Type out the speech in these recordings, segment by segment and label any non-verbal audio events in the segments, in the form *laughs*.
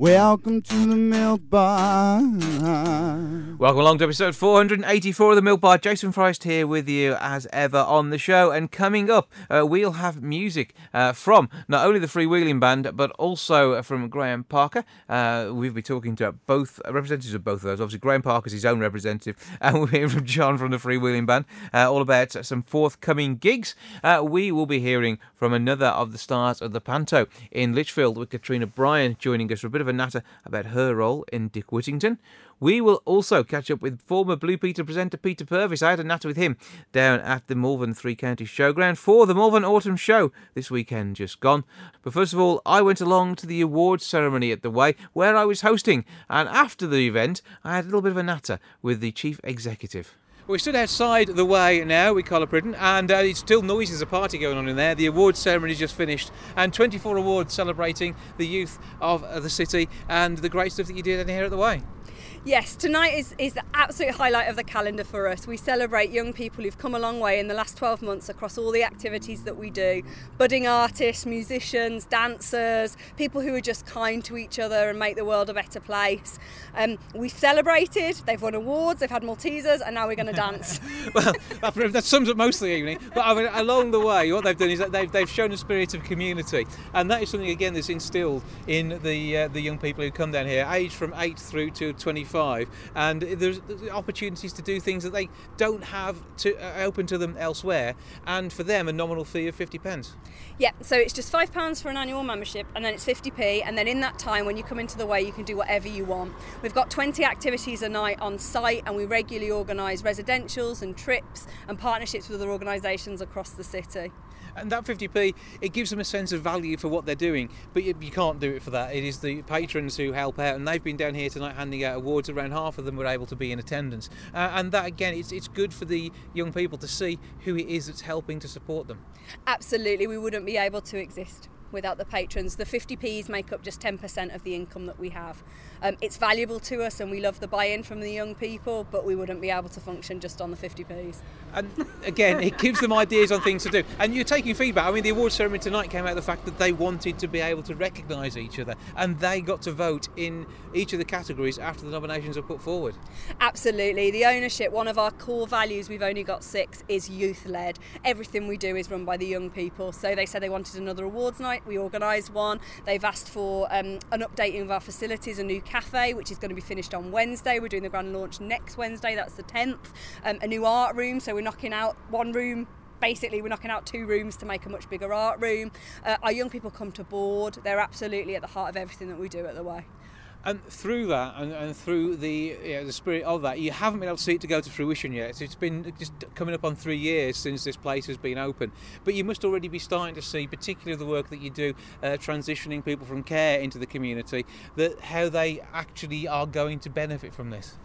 welcome to the milk bar. Welcome along to episode 484 of the Milk Bar. Jason Forrest here with you as ever on the show. And coming up, uh, we'll have music uh, from not only the Freewheeling Band, but also from Graham Parker. Uh, we'll be talking to both representatives of both of those. Obviously, Graham Parker's his own representative, *laughs* and we'll hear from John from the Freewheeling Band uh, all about some forthcoming gigs. Uh, we will be hearing from another of the stars of the Panto in Lichfield with Katrina Bryan joining us for a bit of a natter about her role in Dick Whittington. We will also catch up with former Blue Peter presenter Peter Purves. I had a natter with him down at the Malvern Three Counties Showground for the Malvern Autumn Show this weekend just gone. But first of all, I went along to the awards ceremony at the Way where I was hosting, and after the event, I had a little bit of a natter with the chief executive. We stood outside the way now with Carla Pridden, and uh, it's still noisy. There's a party going on in there. The awards ceremony just finished, and 24 awards celebrating the youth of the city and the great stuff that you did in here at the Way. Yes, tonight is, is the absolute highlight of the calendar for us. We celebrate young people who've come a long way in the last 12 months across all the activities that we do budding artists, musicians, dancers, people who are just kind to each other and make the world a better place. Um, we celebrated, they've won awards, they've had Maltesers, and now we're going to dance. *laughs* well, that, sums up most of the evening. But I mean, along the way, what they've done is that they've, they've shown a spirit of community, and that is something again that's instilled in the uh, the young people who come down here, aged from eight through to 25 and there's, there's opportunities to do things that they don't have to uh, open to them elsewhere, and for them a nominal fee of 50 pence. Yeah, so it's just five pounds for an annual membership, and then it's 50p, and then in that time, when you come into the way, you can do whatever you want. We've got 20 activities a night on site, and we regularly organise residentials and trips and partnerships with other organisations across the city. And that 50p it gives them a sense of value for what they're doing but you, you, can't do it for that. It is the patrons who help out and they've been down here tonight handing out awards. Around half of them were able to be in attendance. Uh, and that again it's, it's good for the young people to see who it is that's helping to support them. Absolutely we wouldn't be able to exist without the patrons. The 50p's make up just 10% of the income that we have. Um, it's valuable to us and we love the buy in from the young people, but we wouldn't be able to function just on the 50p's. And again, it gives them ideas on things to do. And you're taking feedback. I mean, the awards ceremony tonight came out of the fact that they wanted to be able to recognise each other and they got to vote in each of the categories after the nominations are put forward. Absolutely. The ownership, one of our core values, we've only got six, is youth led. Everything we do is run by the young people. So they said they wanted another awards night we organised one. They've asked for um, an updating of our facilities, a new cafe, which is going to be finished on Wednesday. We're doing the grand launch next Wednesday, that's the 10th. Um, a new art room, so we're knocking out one room basically we're knocking out two rooms to make a much bigger art room. Uh, our young people come to board. They're absolutely at the heart of everything that we do at the Way and through that and, and through the you know, the spirit of that you haven't been able to see it to go to fruition yet. It's been just coming up on three years since this place has been open. But you must already be starting to see particularly the work that you do uh, transitioning people from care into the community that how they actually are going to benefit from this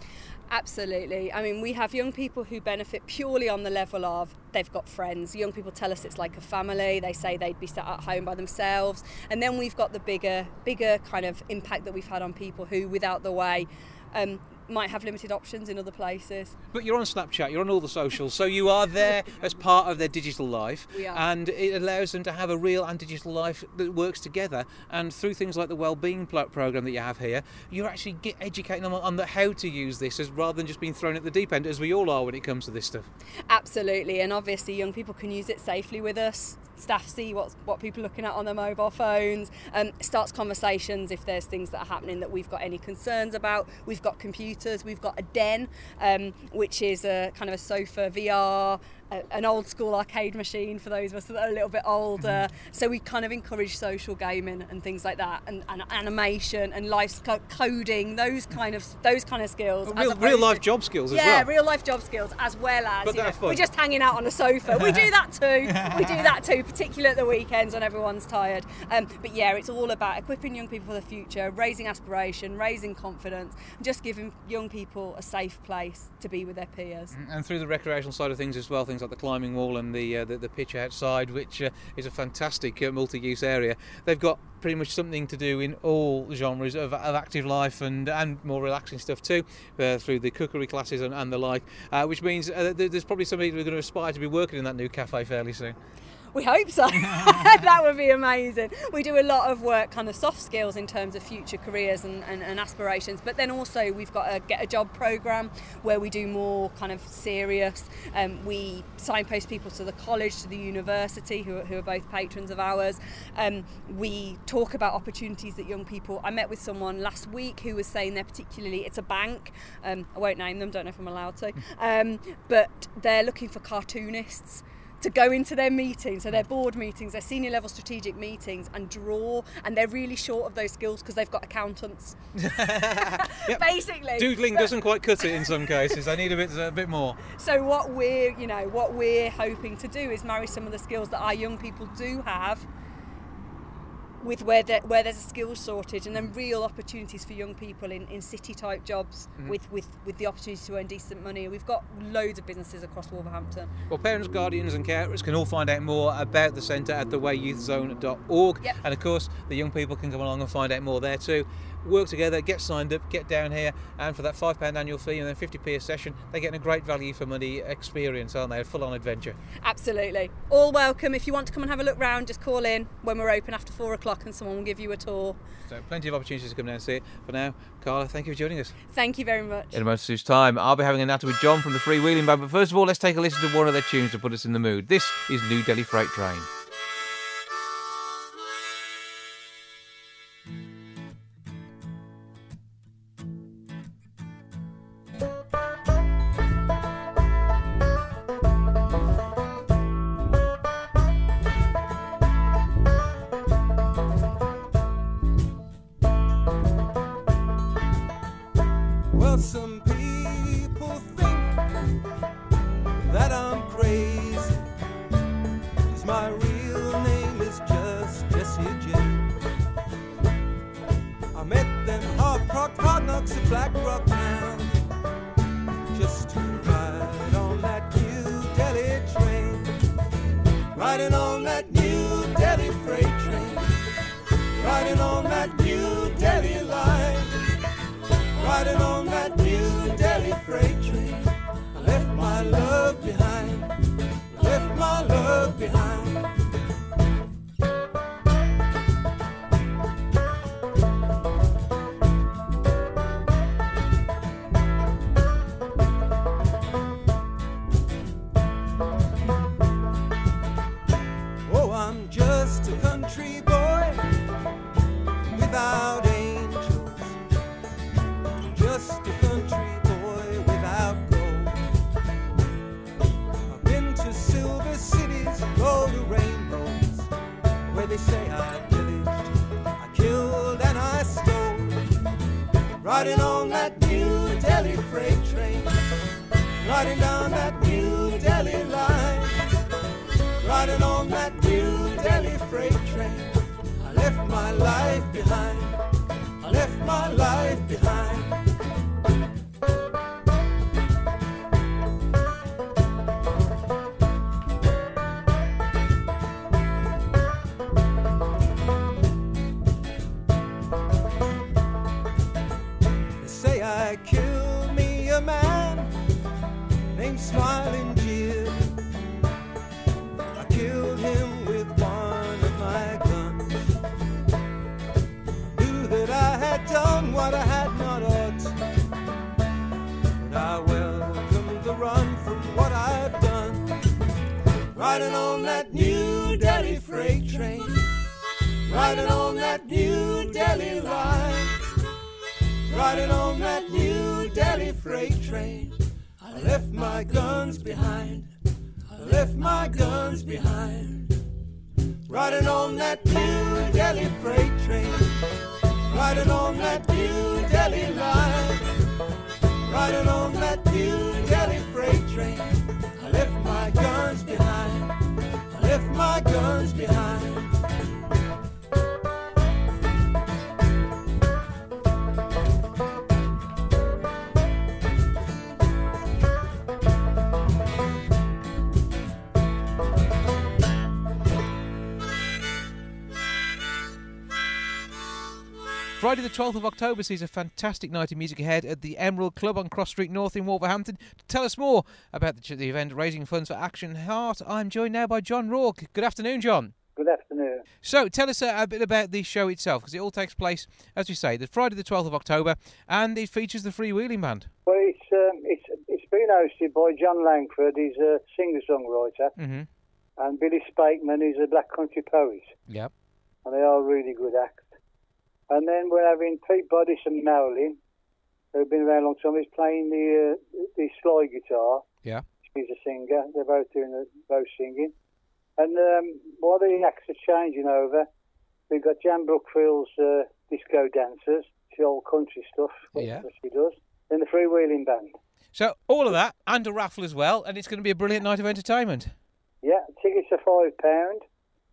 Absolutely. I mean, we have young people who benefit purely on the level of they've got friends. Young people tell us it's like a family. They say they'd be sat at home by themselves. And then we've got the bigger, bigger kind of impact that we've had on people who, without the way, um, might have limited options in other places. But you're on Snapchat, you're on all the socials, so you are there *laughs* as part of their digital life, and it allows them to have a real and digital life that works together. And through things like the well-being program that you have here, you're actually educating them on the how to use this, as rather than just being thrown at the deep end, as we all are when it comes to this stuff. Absolutely, and obviously young people can use it safely with us staff see what what people are looking at on their mobile phones and starts conversations if there's things that are happening that we've got any concerns about we've got computers we've got a den um, which is a kind of a sofa VR an old school arcade machine for those of us that are a little bit older. Mm-hmm. So we kind of encourage social gaming and things like that, and, and animation and life coding, those kind of those kind of skills. Real, real life to, job skills as yeah, well. real life job skills as well as you know, we're just hanging out on a sofa. we do that too. we do *laughs* that too, particularly at the weekends when everyone's tired. Um, but yeah, it's all about equipping young people for the future, raising aspiration, raising confidence, and just giving young people a safe place to be with their peers. And through the recreational side of things as well things like the climbing wall and the uh, the, the, pitch outside, which uh, is a fantastic uh, multi-use area. They've got pretty much something to do in all genres of, of active life and, and more relaxing stuff too, uh, through the cookery classes and, and the like, uh, which means uh, there's probably some people who are going to aspire to be working in that new cafe fairly soon. We hope so. *laughs* that would be amazing. We do a lot of work, kind of soft skills in terms of future careers and, and, and aspirations, but then also we've got a get a job program where we do more kind of serious. Um, we signpost people to the college, to the university, who, who are both patrons of ours. Um, we talk about opportunities that young people. I met with someone last week who was saying they're particularly, it's a bank, um, I won't name them, don't know if I'm allowed to, um, but they're looking for cartoonists to go into their meetings, so their board meetings, their senior level strategic meetings, and draw. And they're really short of those skills because they've got accountants. *laughs* *laughs* yep. Basically, doodling doesn't *laughs* quite cut it in some cases. I need a bit a bit more. So what we're you know what we're hoping to do is marry some of the skills that our young people do have with where there, where there's a skills shortage and then real opportunities for young people in, in city type jobs mm-hmm. with, with, with the opportunity to earn decent money. We've got loads of businesses across Wolverhampton. Well, parents, guardians, and carers can all find out more about the centre at thewayyouthzone.org. Yep. And of course, the young people can come along and find out more there too work together, get signed up, get down here, and for that £5 annual fee and then 50p a session, they're getting a great value for money experience, aren't they? A full on adventure. Absolutely. All welcome. If you want to come and have a look round, just call in when we're open after four o'clock and someone will give you a tour. So, plenty of opportunities to come down and see it. For now, Carla, thank you for joining us. Thank you very much. In a moment's time, I'll be having a natter with John from the Freewheeling Band, but first of all, let's take a listen to one of their tunes to put us in the mood. This is New Delhi Freight Train. riding on that new Delhi freight train, riding on that new Delhi line, riding on that new Delhi freight train. I left my love behind, I left my love behind. riding on that New Delhi freight train, riding down that New Delhi line, riding on that New Delhi freight train. I left my life behind, I left my life behind. Friday the 12th of October sees a fantastic night of music ahead at the Emerald Club on Cross Street North in Wolverhampton. To tell us more about the, the event raising funds for Action Heart, I'm joined now by John Rourke. Good afternoon, John. Good afternoon. So, tell us a, a bit about the show itself, because it all takes place, as we say, the Friday the 12th of October, and it features the Freewheeling Band. Well, it's um, it's it's been hosted by John Langford. He's a singer-songwriter, Mm-hmm. and Billy Spakeman. He's a black country poet, Yep. and they are really good acts. And then we're having Pete Boddice and Marilyn, who've been around a long time. He's playing the uh, the slide guitar. Yeah. He's a singer. They're both doing the, both singing. And um, while the acts are changing over, we've got Jan Brookfield's uh, disco dancers, the old country stuff Yeah. that she does. Then the freewheeling band. So, all of that, and a raffle as well, and it's going to be a brilliant night of entertainment. Yeah, tickets are five pound,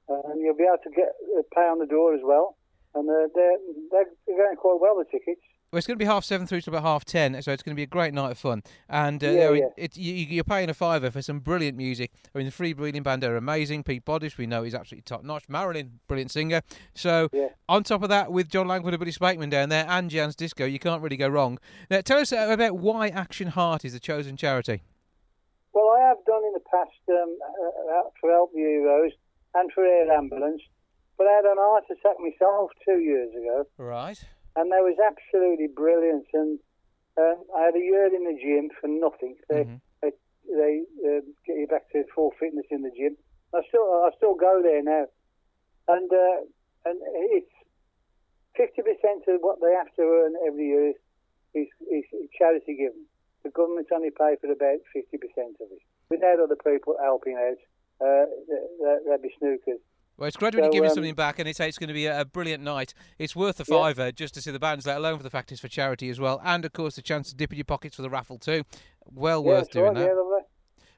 and you'll be able to get uh, pay on the door as well. And uh, they're, they're they're going quite well the tickets. Well, it's going to be half seven through to about half ten, so it's going to be a great night of fun. And uh, Yeah, yeah. It, you, you're paying a fiver for some brilliant music. I mean, the Freewheeling Band are amazing. Pete Boddish, we know he's absolutely top notch. Marilyn, brilliant singer. So, Yeah. on top of that, with John Langford and Billy Spakeman down there, and Jan's Disco, you can't really go wrong. Now, tell us uh, about why Action Heart is the chosen charity. Well, I have done in the past um, uh, for Help the Heroes and for Air Ambulance, but I had an heart attack myself two years ago, Right. and that was absolutely brilliant. And uh, I had a year in the gym for nothing. They Mhm. they, they uh, get you back to full fitness in the gym. I still I still go there now, and uh, and it's fifty percent of what they have to earn every year is, is, is charity given. The government only pay for about fifty percent of it. Without other people helping out, uh, there'd be snookers. Well, it's great when So, giving um, something back, and it's, it's going to be a, brilliant night. It's worth a Yeah. fiver just to see the bands, let alone for the fact it's for charity as well. And, of course, the chance to dip in your pockets for the raffle, too. Well yeah, worth doing right, that. Yeah.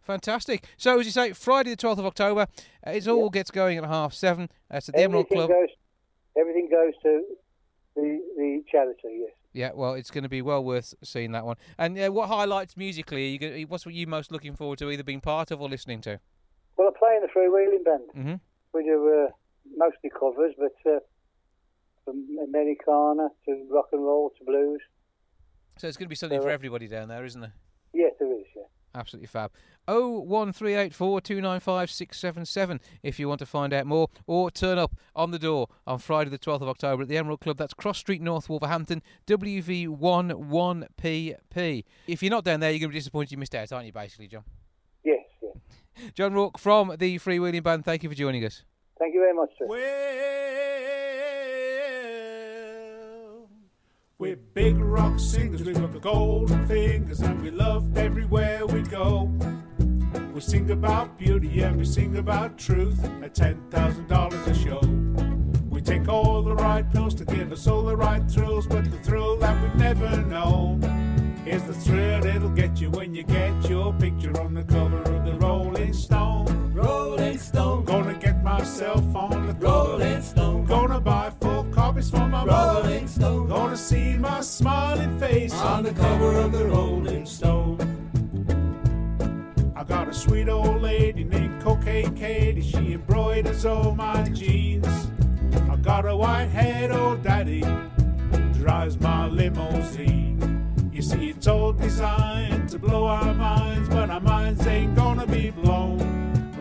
Fantastic. So, as you say, Friday the 12th of October, uh, it all gets going at half seven. Uh, it's at the Emerald everything Club. goes, everything goes to the the charity. Yes. Yeah, well, it's going to be well worth seeing that one. And uh, what highlights musically? Are you gonna, what's what you most looking forward to either being part of or listening to? Well, I play in the freewheeling band. hmm We do uh, mostly covers, but uh, from Americana to rock and roll to blues. So it's going to be something So, for uh, everybody down there, isn't there? Yes, there is. Yeah. Absolutely fab. Oh one three eight four two nine five six seven seven. if you want to find out more or turn up on the door on Friday the 12th of October at the Emerald Club. That's Cross Street North Wolverhampton, WV11PP. If you're not down there, you're going to be disappointed you missed out, aren't you, basically, John? Yes. Yeah. John Rourke from the Freewheeling Band, thank you for joining us. Thank you very much, sir. Well, we're big rock singers, we've got the golden fingers, and we love everywhere we go. We sing about beauty and we sing about truth at $10,000 a show. We take all the right pills to give us all the right thrills, but the thrill that we've never known is the thrill it'll get you when you get your picture on the cover of the Rolling Stone. Rolling Stone, Gonna get myself on the. Rolling Stone, Gonna buy full copies for my. Rolling Stone, Gonna see my smiling face on the cover of the Rolling Stone. I got a sweet old lady named Cocaine Katie. She embroiders all my jeans. I got a white haired old daddy. Drives my limousine. See, it's all designed to blow our minds, but our minds ain't gonna be blown.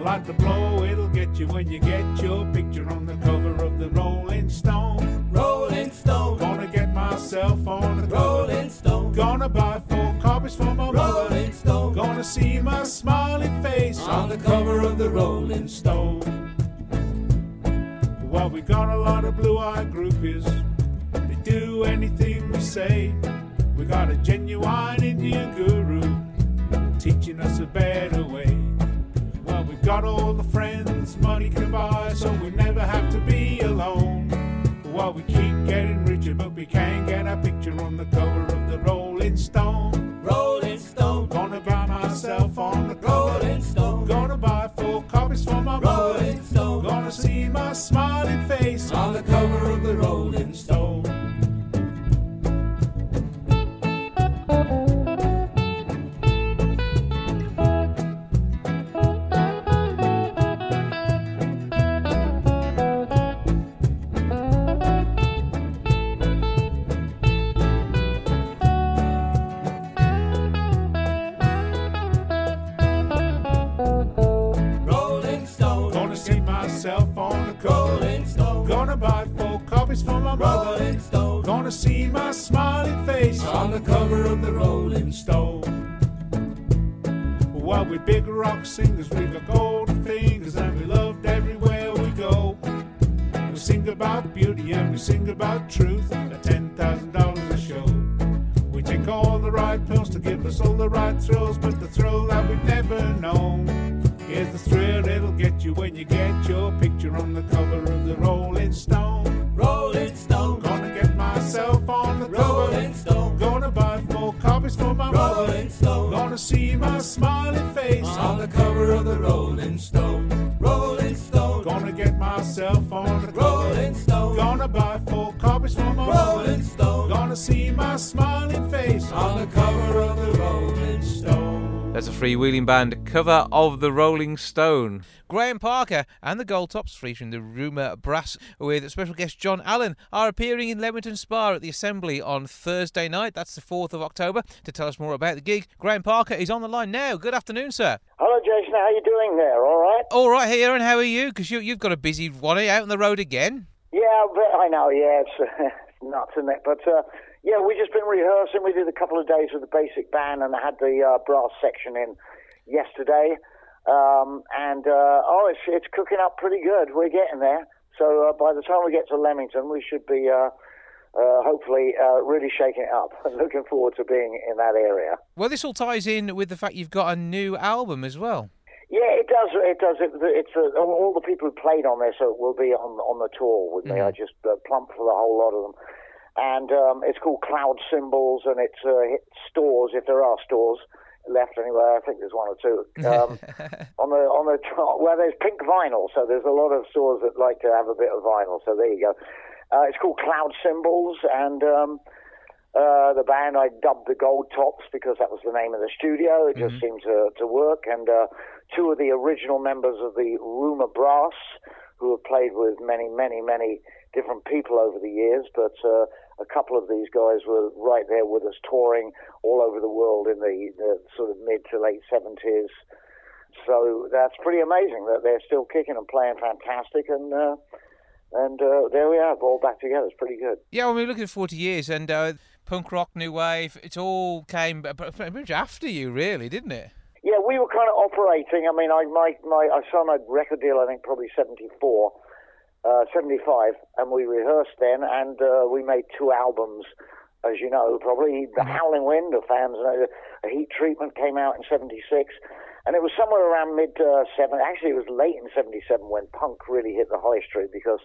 Like the blow it'll get you when you get your picture on the cover of the Rolling Stone. Rolling Stone, Gonna get myself on the. Rolling Stone, Gonna buy four copies for my mother. Rolling Stone, Gonna see my smiling face on the cover of the Rolling Stone. Well, we got a lot of blue-eyed groupies. They do anything we say. We got a genuine Indian guru teaching us a better way. Well, we got all the friends money can buy, so we never have to be alone. Well, we keep getting richer, but we can't get a picture on the cover of the Rolling Stone. Rolling Stone, Gonna buy myself on the cover. Rolling Stone, Gonna buy four copies for my mother. Rolling Stone, Gonna see my smiling face on the cover of the Rolling Stone. Big Stone. Gonna see my smiling face On the cover of the Rolling Stone. That's a freewheeling band cover of the Rolling Stone. Graham Parker and the Gold Tops featuring the Rumour Brass with special guest John Allen are appearing in Leamington Spa at the Assembly on Thursday night. That's the 4th of October. To tell us more about the gig, Graham Parker is on the line now. Good afternoon, sir. Hello, Jason. How are you doing there? All right? All right here, and how are you? Because you, you've got a busy one out on the road again. Yeah, I know. Yeah, it's, it's *laughs* nuts, isn't it? But uh, yeah, we just been rehearsing. We did a couple of days with the basic band, and I had the uh, brass section in yesterday. Um, and uh, oh, it's it's cooking up pretty good. We're getting there. So uh, by the time we get to Leamington, we should be uh, uh, hopefully really shaking it up. *laughs* And looking forward to being in that area. Well, this all ties in with the fact you've got a new album as well. Yeah, it does. It does. It, it's uh, all the people who played on this will be on on the tour with me. I just uh, plumped for the whole lot of them, and um, it's called Cloud Symbols, and it's uh, hit stores if there are stores left anywhere. I think there's one or two um, *laughs* on the on the top. Well, there's pink vinyl, so there's a lot of stores that like to have a bit of vinyl. So there you go. Uh, it's called Cloud Symbols, and um, uh, the band I dubbed the Gold Tops because that was the name of the studio. It just seemed to, to work. And uh, two of the original members of the Rumour Brass, who have played with many, many, many different people over the years, but uh, a couple of these guys were right there with us touring all over the world in the, the sort of mid to late 70s. So that's pretty amazing that they're still kicking and playing fantastic. And uh, and uh, there we are, all back together. It's pretty good. Yeah, well, we're looking at 40 years, and uh, punk rock, new wave, it all came pretty much after you, really, didn't it? Yeah, we were kind of operating. I mean, I my, my I signed my record deal. I think probably seventy four, uh, seventy five, and we rehearsed then, and uh, we made two albums. As you know, probably the Howling Wind, the fans know. A Heat Treatment came out in '76, and it was somewhere around mid uh, seven. Actually, it was late in '77 when punk really hit the high street because,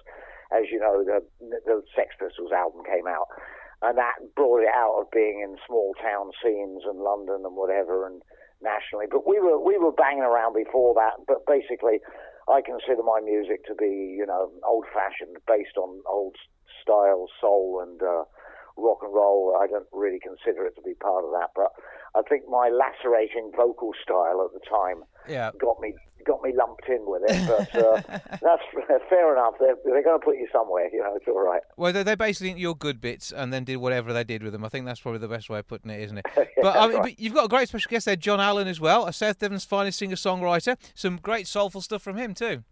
as you know, the the Sex Pistols album came out, and that brought it out of being in small town scenes and London and whatever, and nationally. But we were we were banging around before that. But basically, I consider my music to be you know old fashioned, based on old style soul and uh, rock and roll. I don't really consider it to be part of that, but I think my lacerating vocal style at the time Yeah. got me got me lumped in with it. But uh, *laughs* that's *laughs* fair enough. They're, they're going to put you somewhere. You know, it's all right. Well, they, they basically took your good bits and then did whatever they did with them. I think that's probably the best way of putting it, isn't it? *laughs* But, I mean, right. but you've got a great special guest there, John Allen, as well, a South Devon's finest singer-songwriter. Some great soulful stuff from him too.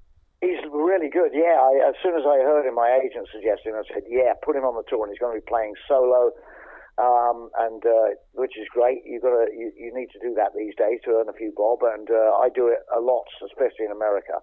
Really good. Yeah, I, as soon as I heard him, my agent suggested, him, I said, "Yeah, put him on the tour, and he's going to be playing solo." Um, and uh, which is great. You got to you, you need to do that these days to earn a few bob, and uh, I do it a lot, especially in America.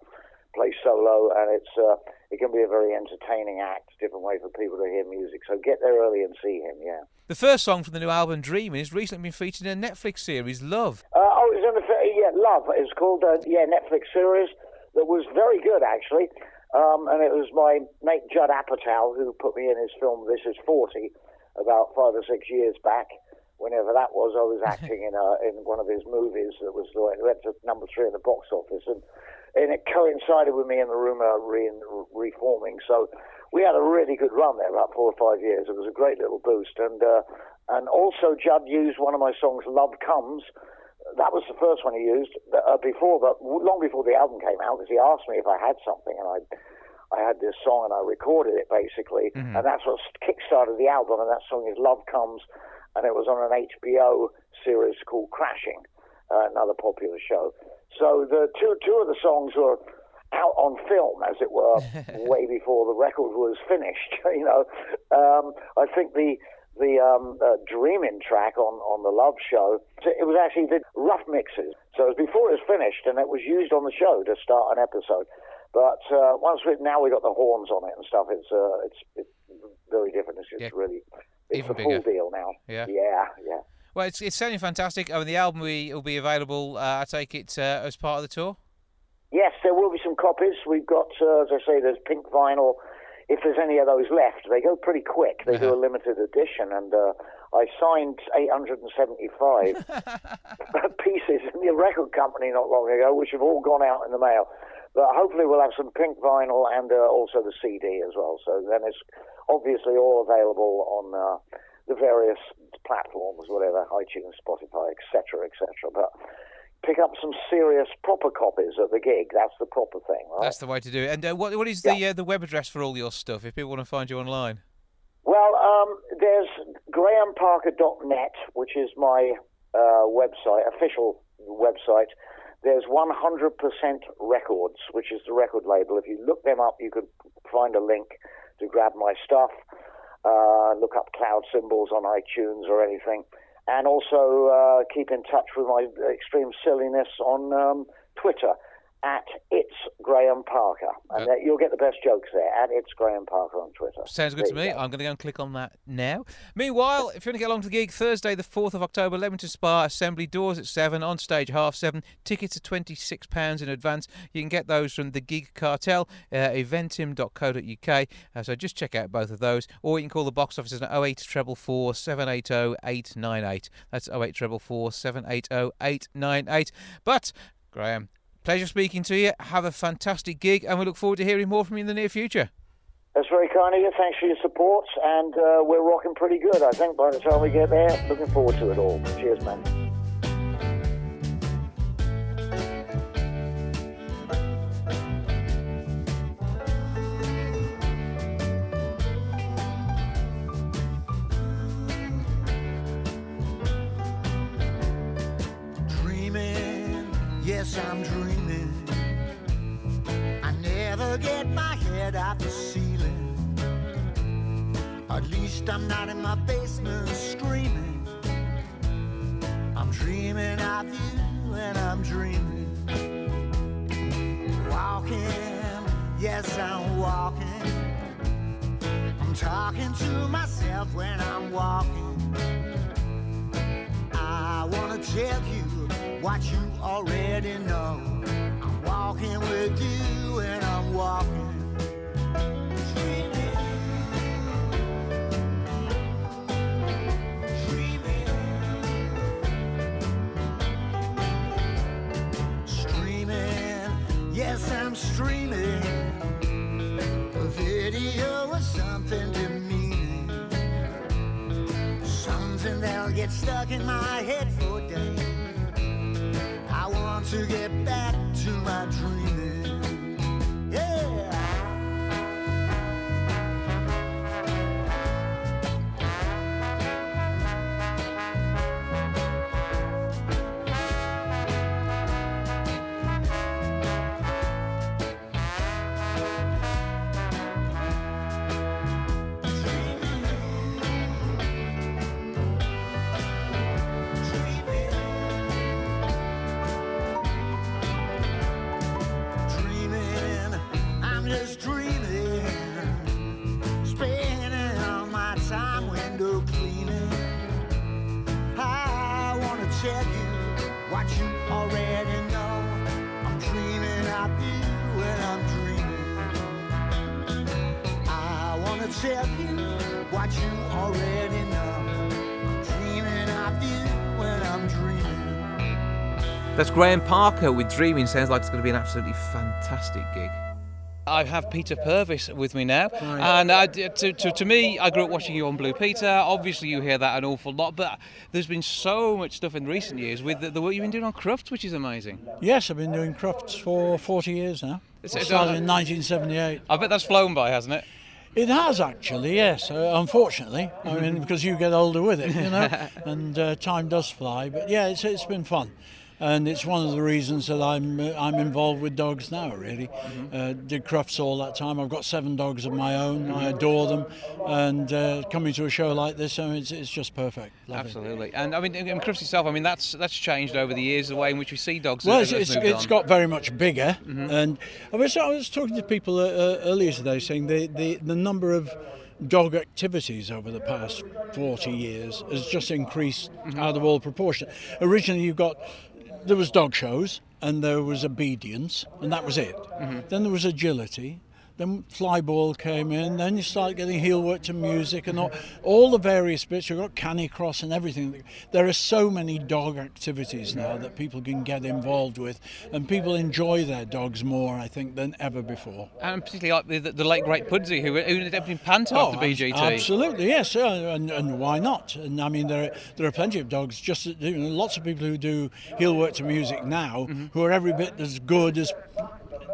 Play solo, and it's uh, it can be a very entertaining act, different way for people to hear music. So get there early and see him. Yeah. The first song from the new album, Dreaming, has recently been featured in a Netflix series, Love. Uh, oh, it's in the yeah, Love. It was called uh, yeah Netflix series that was very good actually, um, and it was my mate Judd Apatow who put me in his film This Is Forty about five or six years back. Whenever that was, I was *laughs* acting in a, in one of his movies that was like went to number three in the box office, and and it coincided with me in the uh, re- reforming. So we had a really good run there, about four or five years. It was a great little boost, and uh, and also Judd used one of my songs, "Love Comes." That was the first one he used uh, before, but long before the album came out, because he asked me if I had something, and I I had this song and I recorded it basically, and that's what kick-started the album. And that song is "Love Comes," and it was on an HBO series called Crashing, uh, another popular show. So the two two of the songs were out on film, as it were, *laughs* way before the record was finished. *laughs* you know, um, I think the the um, uh, Dreaming track on, on the Love Show, it was actually the rough mixes. So it was before it was finished, and it was used on the show to start an episode. But uh, once we now we got the horns on it and stuff, it's uh, it's, it's very different. It's, it's Yeah. really it's Even a bigger. full deal now. Yeah. yeah, yeah. Well, it's, it's sounding fantastic. I mean, the album will be available, uh, I take it, uh, as part of the tour? Yes, there will be some copies. We've got, uh, as I say, there's pink vinyl. If there's any of those left, they go pretty quick. They do Uh-huh. a limited edition, and uh, I signed 875 *laughs* pieces in the record company not long ago, which have all gone out in the mail. But hopefully, we'll have some pink vinyl and uh, also the CD as well. So then it's obviously all available on uh, the various platforms, whatever, iTunes, Spotify, etc., etc. But pick up some serious proper copies at the gig. That's the proper thing, right? That's the way to do it. And uh, what what is the uh, the web address for all your stuff if people want to find you online? Well, um, there's grahamparker.net, which is my uh, website, official website. There's 100% Records, which is the record label. If you look them up, you could find a link to grab my stuff. Uh, look up Cloud Symbols on iTunes or anything. And also uh, keep in touch with my extreme silliness on um, Twitter at It's Graham Parker. And Uh, you'll get the best jokes there at It's Graham Parker on Twitter. Sounds good There to me. go. I'm going to go and click on that now. Meanwhile, if you want to get along to the gig, Thursday, the 4th of October, Leamington Spa Assembly, doors at 7, on stage half 7. Tickets are £26 in advance. You can get those from the Gig Cartel, uh, eventim.co.uk. Uh, so just check out both of those. Or you can call the box offices at 08 444 780 898. That's 08 444 780 898. But, Graham, pleasure speaking to you. Have a fantastic gig, and we look forward to hearing more from you in the near future. That's very kind of you. Thanks for your support, and uh, we're rocking pretty good, I think, by the time we get there. Looking forward to it all. Cheers, man. Least I'm not in my basement screaming. I'm dreaming of you and I'm dreaming. Walking, yes, I'm walking. I'm talking to myself when I'm walking. I wanna tell you what you already know. I'm walking with you and I'm walking. Get stuck in my head Graham Parker with Dreaming. Sounds like it's going to be an absolutely fantastic gig. I have Peter Purves with me now, and uh, d- to, to, to me, I grew up watching you on Blue Peter. Obviously, you hear that an awful lot, but there's been so much stuff in recent years with the, the work you've been doing on Crufts, which is amazing. Yes, I've been doing crufts for 40 years now. It's- I started in 1978. I bet that's flown by, hasn't it? It has actually, yes. Uh, unfortunately, I mean, *laughs* because you get older with it, you know, *laughs* and uh, time does fly. But yeah, it's, it's been fun. And it's one of the reasons that I'm uh, I'm involved with dogs now. Really, uh, did Crufts all that time. I've got seven dogs of my own. I adore them, and uh, coming to a show like this, I mean, it's, it's just perfect. Love it. Absolutely, and I mean, in Crufts itself, I mean, that's that's changed over the years. The way in which we see dogs. Well, it's, it's, it's got very much bigger, and I was I was talking to people uh, uh, earlier today saying the, the the number of dog activities over the past 40 years has just increased out of all proportion. Originally, you've got there was dog shows and there was obedience, and that was it. Mm-hmm. Then there was agility. Then flyball came in. Then you start getting heel work to music and all, all the various bits. You've got canicross and everything. There are so many dog activities now that people can get involved with, and people enjoy their dogs more, I think, than ever before. and particularly like the, the, the late great Pudsey, who, who ended up in Panto Oh, after BGT. Absolutely, yes, and, and why not? And I mean, there are, there are plenty of dogs. Just you know, lots of people who do heel work to music now, Mm-hmm. who are every bit as good as.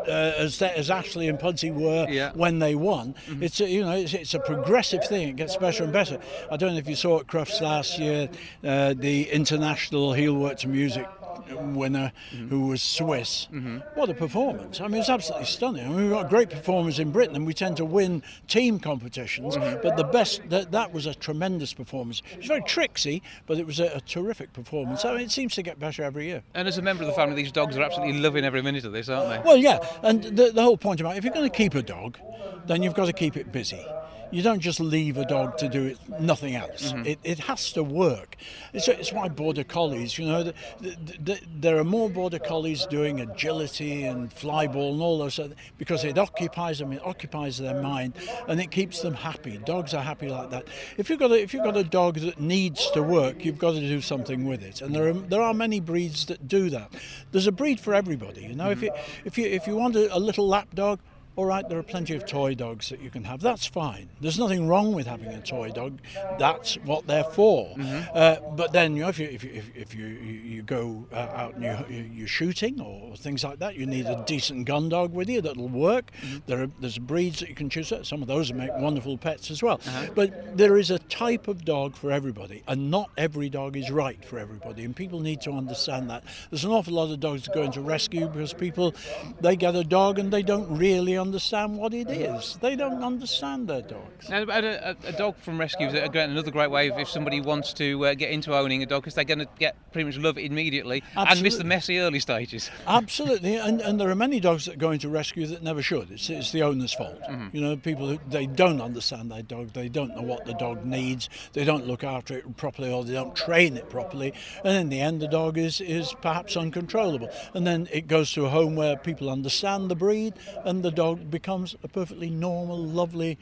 Uh, as, as Ashley and Pudsey were Yeah. Mm-hmm. when they won, it's a, you know it's, it's a progressive thing. It gets better and better. I don't know if you saw at Crufts last year, uh, the international heel work to music winner Mm-hmm. who was Swiss. What a performance! I mean, it's absolutely stunning. I mean, we've got great performers in Britain, and we tend to win team competitions. Mm-hmm. But the best that that was a tremendous performance. It's very tricksy, but it was a, a terrific performance. I mean, it seems to get better every year. And as a member of the family, these dogs are absolutely loving every minute of this, aren't they? Well, yeah, and the, the whole point about if you're going to keep a dog, then you've got to keep it busy. You don't just leave a dog to do it, nothing else. Mm-hmm. It, it has to work. It's, it's why border collies, you know, the, the, the, there are more border collies doing agility and flyball and all those, because it occupies them, it occupies their mind, and it keeps them happy. Dogs are happy like that. If you've got a, if you've got a dog that needs to work, you've got to do something with it, and there are there are many breeds that do that. There's a breed for everybody. You know, if mm-hmm. you if you if you want a, a little lap dog. All right, there are plenty of toy dogs that you can have. That's fine. There's nothing wrong with having a toy dog. That's what they're for. Uh, but then, you know, if you if you, if, if you, you go uh, out and you, you're shooting or things like that, you need a decent gun dog with you that'll work. There are there's breeds that you can choose. Some of those make wonderful pets as well. But there is a type of dog for everybody, and not every dog is right for everybody. And people need to understand that. There's an awful lot of dogs that go into rescue because people they get a dog and they don't really understand what it is. They don't understand their dogs. Now, about a, a, a dog from rescue is a great- another great way if, if somebody wants to uh, get into owning a dog because they're going to get pretty much love it immediately and miss the messy early stages. Absolutely, and, and there are many dogs that go into rescue that never should. It's, it's the owner's fault. You know, people who they don't understand their dog, they don't know what the dog needs, they don't look after it properly, or they don't train it properly, and in the end, the dog is is perhaps uncontrollable. And then it goes to a home where people understand the breed, and the dog becomes a perfectly normal, lovely.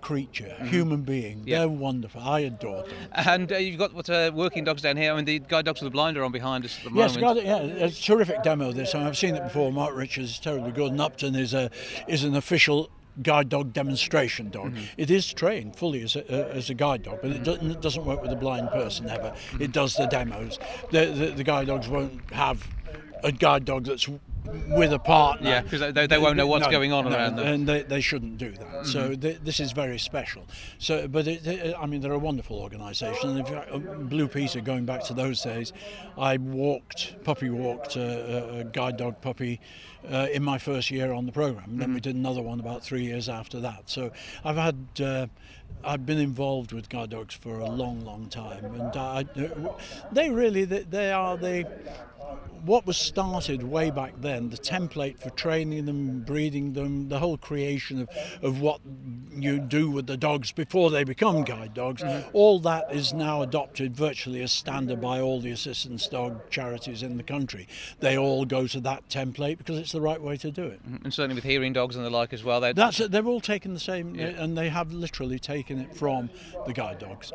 Creature, human being, Yeah. they're wonderful. I adore them. And uh, you've got what uh, working dogs down here. I mean, the guide dogs with the blind are on behind us at the Yes, moment. got it. Yeah, a terrific demo. This time. I've seen it before. Mark Richards is terribly good. And Upton is a is an official guide dog demonstration dog. It is trained fully as a, uh, as a guide dog, but it doesn't, it doesn't work with a blind person ever. It does the demos. The, the the guide dogs won't have a guide dog that's with a partner. Yeah, 'cause they- they- won't know what's No, going on no, around them. Mm-hmm. and they, they shouldn't do that. So th- this is very special. So, but it, it- I mean, they're a wonderful organisation. And if you, uh, Blue Peter, going back to those days, I walked puppy walked a, a guide dog puppy. Uh, in my first year on the program, and then Mm-hmm. we did another one about three years after that. So I've had, uh, I've been involved with guide dogs for a long, long time, and I, they really, they are the what was started way back then, the template for training them, breeding them, the whole creation of, of what you do with the dogs before they become guide dogs, mm-hmm. all that is now adopted virtually as standard by all the assistance dog charities in the country. They all go to that template because it's the right way to do it. Mm-hmm. And certainly with hearing dogs and the like as well. They're, That's it. They've all taken the same, Yeah. and they have literally taken it from the guide dogs.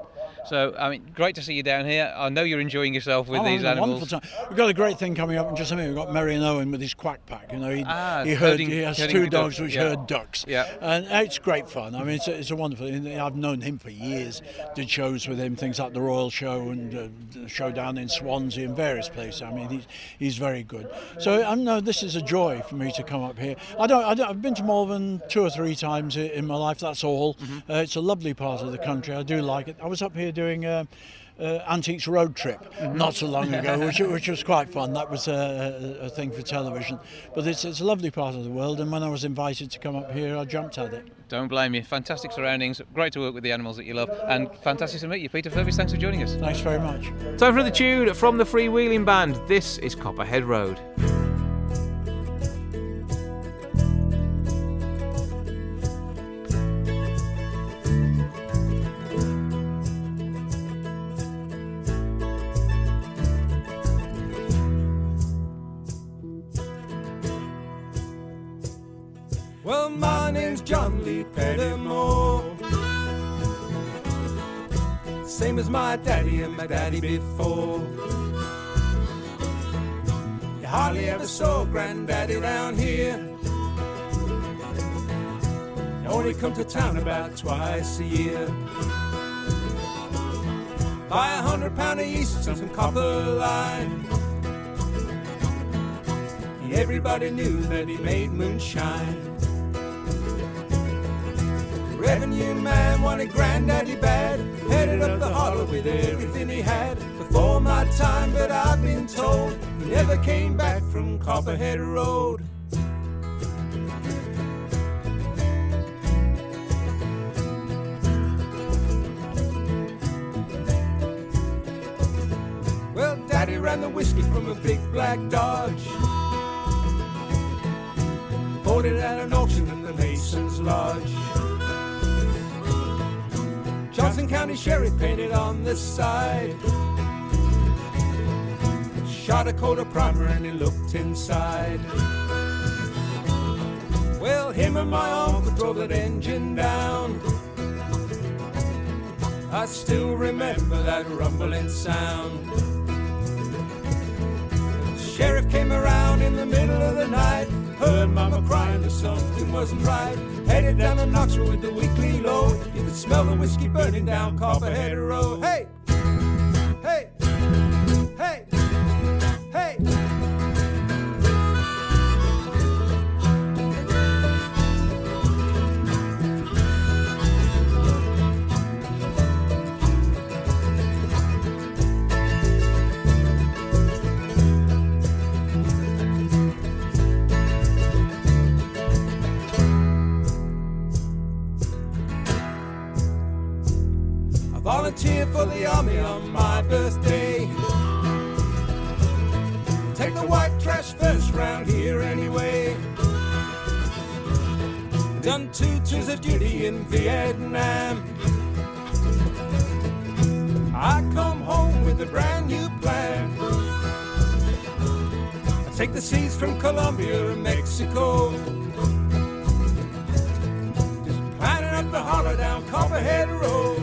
So, I mean, great to see you down here. I know you're enjoying yourself with Oh, these animals. Wonderful time. We've got a great thing coming up in just a minute. We've got Meirion Owen with his quack pack. You know, he, Ah, he, heard, herding- he has two dogs ducks, which yeah. herd ducks. Yeah. And it's great fun. I mean, it's a, it's a wonderful. I've known him for years. Did shows with him, things like the Royal Show and uh, the show down in Swansea and various places. I mean, he's he's very good. So I know this is a joy for me to come up here. I don't, I don't I've been to Malvern two or three times in my life. That's all. Mm-hmm. Uh, it's a lovely part of the country. I do like it. I was up here doing. Uh, uh, Antiques Road Trip Mm-hmm. not so long ago, which, which was quite fun. That was a, a, a thing for television. But it's, it's a lovely part of the world, and when I was invited to come up here, I jumped at it. Don't blame you. Fantastic surroundings. Great to work with the animals that you love, and fantastic to meet you, Peter Purves. Thanks for joining us. Thanks very much. Time for the tune from the Freewheeling Band. This is Copperhead Road. Name's John Lee Pettimore. Same as my daddy and my daddy before. You hardly ever saw granddaddy around here. He only come to town about twice a year. Buy a hundred pound of yeast and some copper line. Everybody knew that he made moonshine. Revenue man wanted granddaddy bad, headed up the hollow with everything he had. Before my time, but I've been told he never came back from Copperhead Road. Well, Daddy ran the whiskey from a big black Dodge. Bought it at an auction in the Mason's Lodge. Johnson County Sheriff painted on the side. Shot a coat of primer and he looked inside. Well, him and my uncle drove that engine down. I still remember that rumbling sound. Sheriff came around in the middle of the night. Heard mama crying that something wasn't right. Headed down to Knoxville with the weekly load. You could smell the whiskey burning down Copperhead Road. Hey! Hey! Volunteered for the army on my birthday. Take the white trash first round here anyway. Done two tours of duty in Vietnam. I come home with a brand new plan. I take the seas from Colombia and Mexico. Just planning up the hollow down Copperhead Road.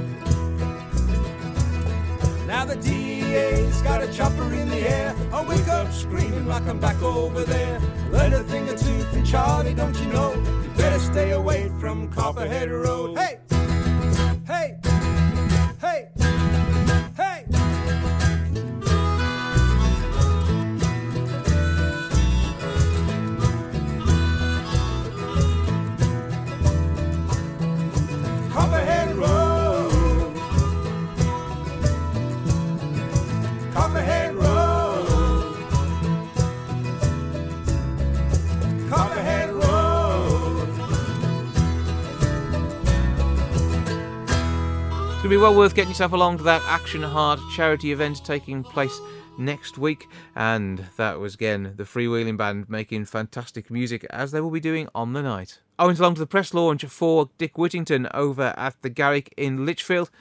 Now the DEA's got a chopper in the air. I wake up screaming like I'm back over there. Learn a thing or two from Charlie, don't you know? You better stay away from Copperhead Road. Hey! Hey! Going to be well worth getting yourself along to that Action Heart charity event taking place next week. And that was again the Freewheeling Band making fantastic music as they will be doing on the night. I went along to the press launch for Dick Whittington over at the Garrick in Lichfield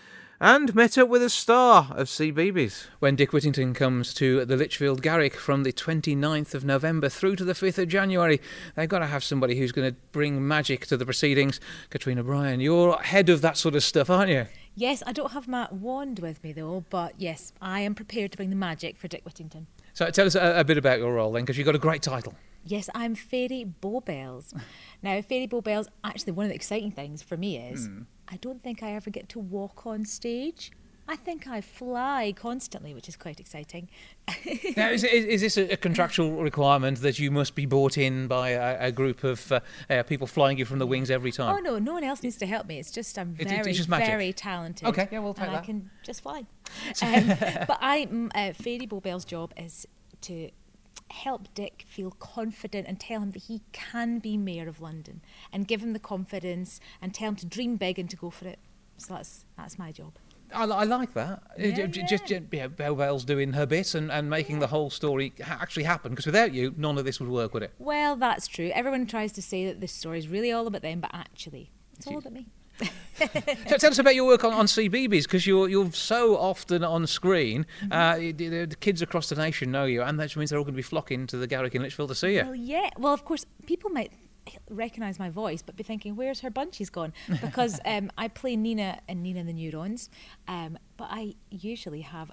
and met up with a star of CBeebies. When Dick Whittington comes to the Lichfield Garrick from the 29th of November through to the 5th of January, they've got to have somebody who's going to bring magic to the proceedings. Katrina Bryan, you're head of that sort of stuff, aren't you? Yes, I don't have my wand with me though, but yes, I am prepared to bring the magic for Dick Whittington. So tell us a, a bit about your role then, because you've got a great title. Yes, I'm Fairy Bowbells. *laughs* now, Fairy Bowbells, actually, one of the exciting things for me is hmm. I don't think I ever get to walk on stage. I think I fly constantly, which is quite exciting. *laughs* Now, is, is, is this a, a contractual requirement that you must be brought in by a, a group of uh, uh, people flying you from the wings every time? Oh no, no one else needs to help me. It's just I'm It's- very, it's just very talented. Okay, yeah, we'll take and that. I can just fly. *laughs* Um, but I, uh, Fairy Bowbell's job is to help Dick feel confident and tell him that he can be mayor of London, and give him the confidence and tell him to dream big and to go for it. So that's that's my job. I, I like that. Yeah, Just yeah, Bell Bell's doing her bit and, and making the whole story ha- actually happen. Because without you, none of this would work, would it? Well, that's true. Everyone tries to say that this story is really all about them, but actually, it's all about me. *laughs* So tell us about your work on, on CBeebies because you're you're so often on screen. Mm-hmm. Uh, the kids across the nation know you, and that means they're all going to be flocking to the Garrick in Lichfield to see you. Well, yeah. Well, of course, people might recognise my voice, but be thinking, "Where's her bunchies gone?" Because *laughs* um, I play Nina in Nina and the Neurons, um, but I usually have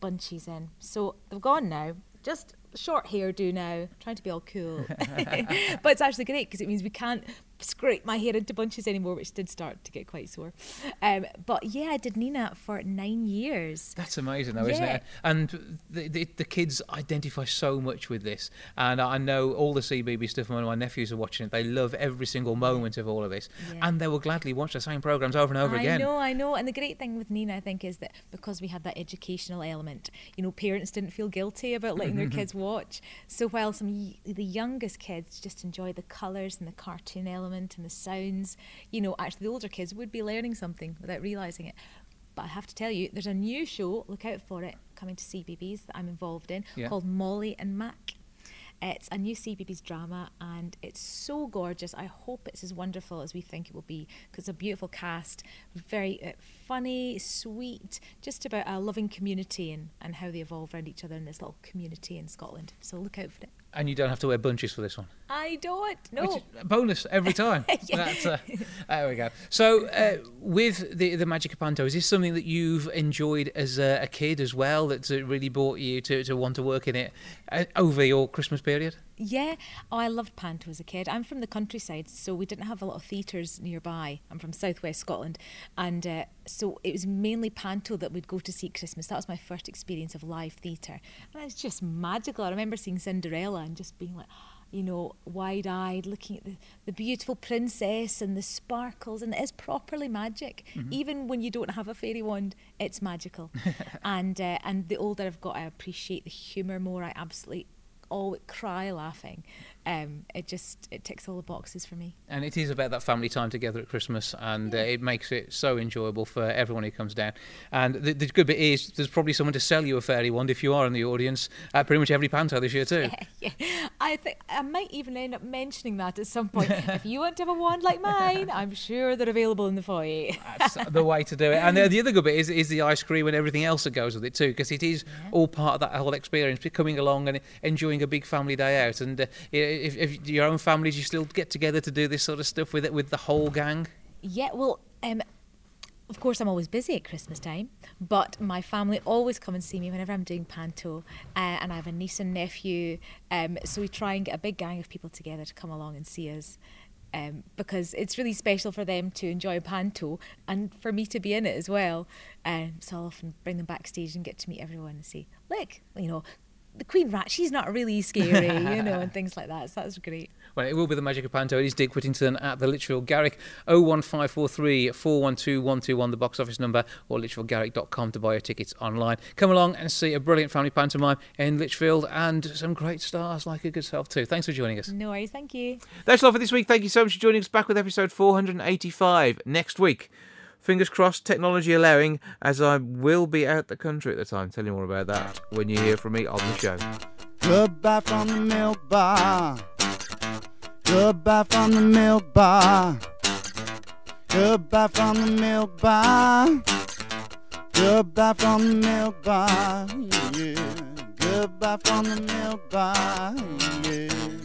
bunchies in, so they've gone now. Just short hairdo now, trying to be all cool. *laughs* but it's actually great because it means we can't scrape my hair into bunches anymore, which did start to get quite sore. Um, but yeah, I did Nina for nine years. That's amazing, though, isn't it? And the, the, the kids identify so much with this. And I know all the CBB stuff. When my nephews are watching it, they love every single moment of all of this, Yeah. and they will gladly watch the same programs over and over I again. I know, I know. And the great thing with Nina, I think, is that because we had that educational element, you know, parents didn't feel guilty about letting their *laughs* kids watch. So while some the youngest kids just enjoy the colours and the cartoon element and the sounds, you know, actually the older kids would be learning something without realising it. But I have to tell you, there's a new show, look out for it, coming to CBeebies that I'm involved in Yeah. called Molly and Mack. It's a new CBeebies drama and it's so gorgeous. I hope it's as wonderful as we think it will be because it's a beautiful cast, very uh, funny, sweet, just about a loving community and, and how they evolve around each other in this little community in Scotland. So look out for it. And you don't have to wear bunches for this one. I don't know. Which is a bonus every time. *laughs* Yeah. Uh, there we go. So, uh, with the the Magic of Panto, is this something that you've enjoyed as a, a kid as well? That's uh, really brought you to, to want to work in it uh, over your Christmas period? Yeah, oh, I loved Panto as a kid. I'm from the countryside, so we didn't have a lot of theatres nearby. I'm from southwest Scotland, and uh, so it was mainly Panto that we'd go to see Christmas. That was my first experience of live theatre, and it's just magical. I remember seeing Cinderella and just being like, you know, wide-eyed, looking at the, the beautiful princess and the sparkles, and it is properly magic. Even when you don't have a fairy wand, it's magical. *laughs* and uh, and the older I've got, I appreciate the humour more. I absolutely all cry laughing. Um, it just it ticks all the boxes for me. And it is about that family time together at Christmas, and uh, it makes it so enjoyable for everyone who comes down. And the, the good bit is there's probably someone to sell you a fairy wand if you are in the audience at pretty much every panto this year too. *laughs* yeah, I think I might even end up mentioning that at some point. *laughs* if you want to have a wand like mine, I'm sure they're available in the foyer. *laughs* That's the way to do it. And the, the other good bit is, is the ice cream and everything else that goes with it too, because it is all part of that whole experience, coming along and enjoying a big family day out. And uh, if, if your own families, you still get together to do this sort of stuff with it with the whole gang. Yeah, well, um, of course, I'm always busy at Christmas time, but my family always come and see me whenever I'm doing panto, uh, and I have a niece and nephew, um, so we try and get a big gang of people together to come along and see us. Um, because it's really special for them to enjoy panto and for me to be in it as well. Um, so I'll often bring them backstage and get to meet everyone and say, look, you know, the Queen Rat, she's not really scary, you know, *laughs* and things like that. So that's great. Well, it will be the Magic of Panto. It is Dick Whittington at the Lichfield Garrick. 01543 412 121, the box office number, or lichfieldgarrick.com to buy your tickets online. Come along and see a brilliant family pantomime in Lichfield and some great stars like your good self, too. Thanks for joining us. No worries, thank you. That's all for this week. Thank you so much for joining us back with episode 485 next week. Fingers crossed, technology allowing, as I will be out the country at the time. Tell you more about that when you hear from me on the show. Goodbye from the milk bar. Goodbye from the milk bar. Goodbye from the milk bar. Goodbye from the milk bar. Yeah. Goodbye from the milk bar. Yeah.